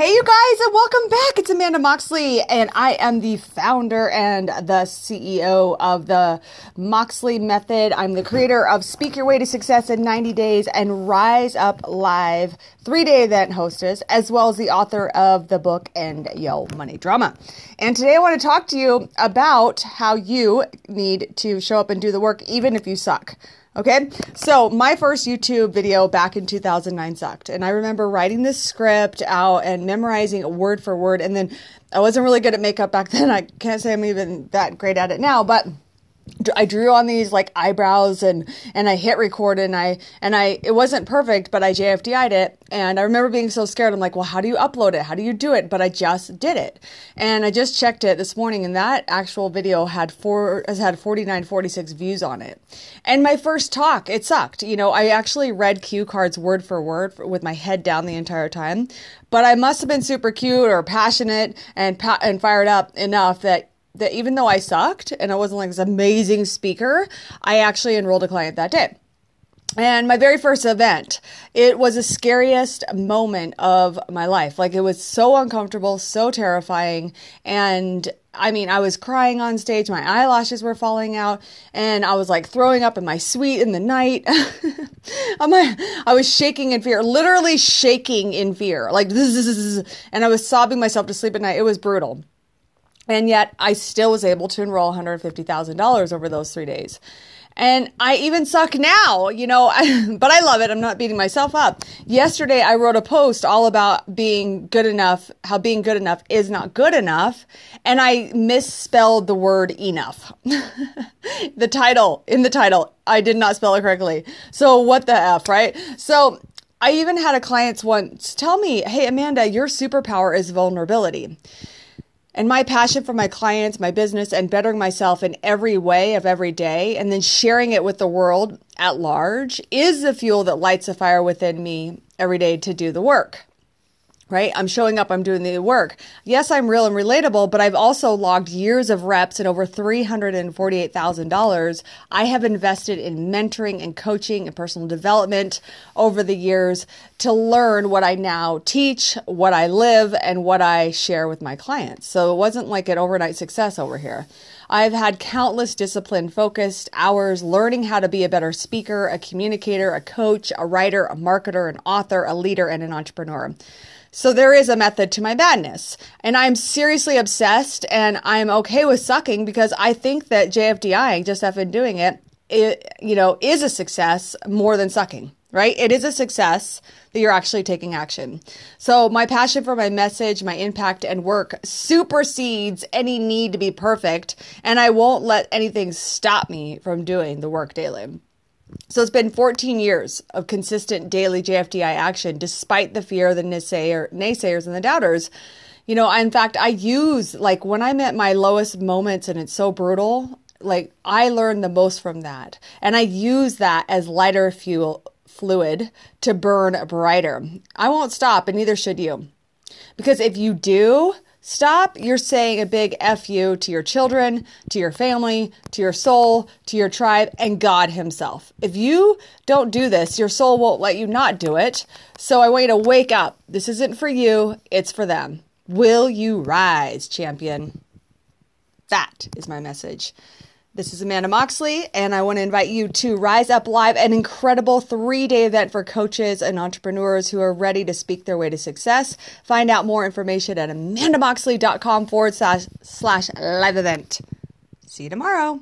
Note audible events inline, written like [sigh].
Hey, you guys, and welcome back. It's Amanda Moxley, and I am the founder and the CEO of the Moxley Method. I'm the creator of Speak Your Way to Success in 90 Days and Rise Up Live three day event hostess, as well as the author of the book End Yo Money Drama. And today I want to talk to you about how you need to show up and do the work even if you suck. Okay, so my first YouTube video back in 2009 sucked. And I remember writing this script out and memorizing it word for word. And then I wasn't really good at makeup back [laughs] then. I can't say I'm even that great at it now, but I drew on these like eyebrows and and I hit record and I and I it wasn't perfect but I JFDI'd it. And I remember being so scared. I'm like well how do you upload it? How do you do it? But I just did it. And I just checked it this morning and that actual video had four has had 49 46 views on it. And my first talk it sucked. You know I actually read cue cards word for word with my head down the entire time. But I must have been super cute or passionate and pa- and fired up enough that that even though I sucked and I wasn't like this amazing speaker, I actually enrolled a client that day. And my very first event, it was the scariest moment of my life. Like it was so uncomfortable, so terrifying. And I mean, I was crying on stage, my eyelashes were falling out, and I was like throwing up in my suite in the night. [laughs] I was shaking in fear, literally shaking in fear, like this, [laughs] and I was sobbing myself to sleep at night. It was brutal. And yet I still was able to enroll $150,000 over those three days. And I even suck now, you know, [laughs] but I love it. I'm not beating myself up. Yesterday, I wrote a post all about being good enough, how being good enough is not good enough. And I misspelled the word enough. [laughs] the title, in the title, I did not spell it correctly. So what the F, right? So I even had a client once tell me, Hey, Amanda, your superpower is vulnerability. And my passion for my clients, my business, and bettering myself in every way of every day, and then sharing it with the world at large is the fuel that lights a fire within me every day to do the work right? I'm showing up, I'm doing the work. Yes, I'm real and relatable, but I've also logged years of reps and over $348,000 I have invested in mentoring and coaching and personal development over the years to learn what I now teach, what I live, and what I share with my clients. So it wasn't like an overnight success over here. I've had countless discipline focused hours learning how to be a better speaker, a communicator, a coach, a writer, a marketer, an author, a leader, and an entrepreneur. So there is a method to my madness. And I'm seriously obsessed and I'm okay with sucking because I think that JFDI, just effing doing it, it, you know, is a success more than sucking, right? It is a success that you're actually taking action. So my passion for my message, my impact and work supersedes any need to be perfect. And I won't let anything stop me from doing the work daily. So it's been 14 years of consistent daily JFDI action, despite the fear of the naysayer, naysayers and the doubters. You know, in fact, I use like when I'm at my lowest moments and it's so brutal, like I learn the most from that. And I use that as lighter fuel fluid to burn brighter. I won't stop, and neither should you. Because if you do, Stop, you're saying a big F you to your children, to your family, to your soul, to your tribe, and God Himself. If you don't do this, your soul won't let you not do it. So I want you to wake up. This isn't for you, it's for them. Will you rise, champion? That is my message. This is Amanda Moxley, and I want to invite you to Rise Up Live, an incredible three day event for coaches and entrepreneurs who are ready to speak their way to success. Find out more information at amandamoxley.com forward slash, slash live event. See you tomorrow.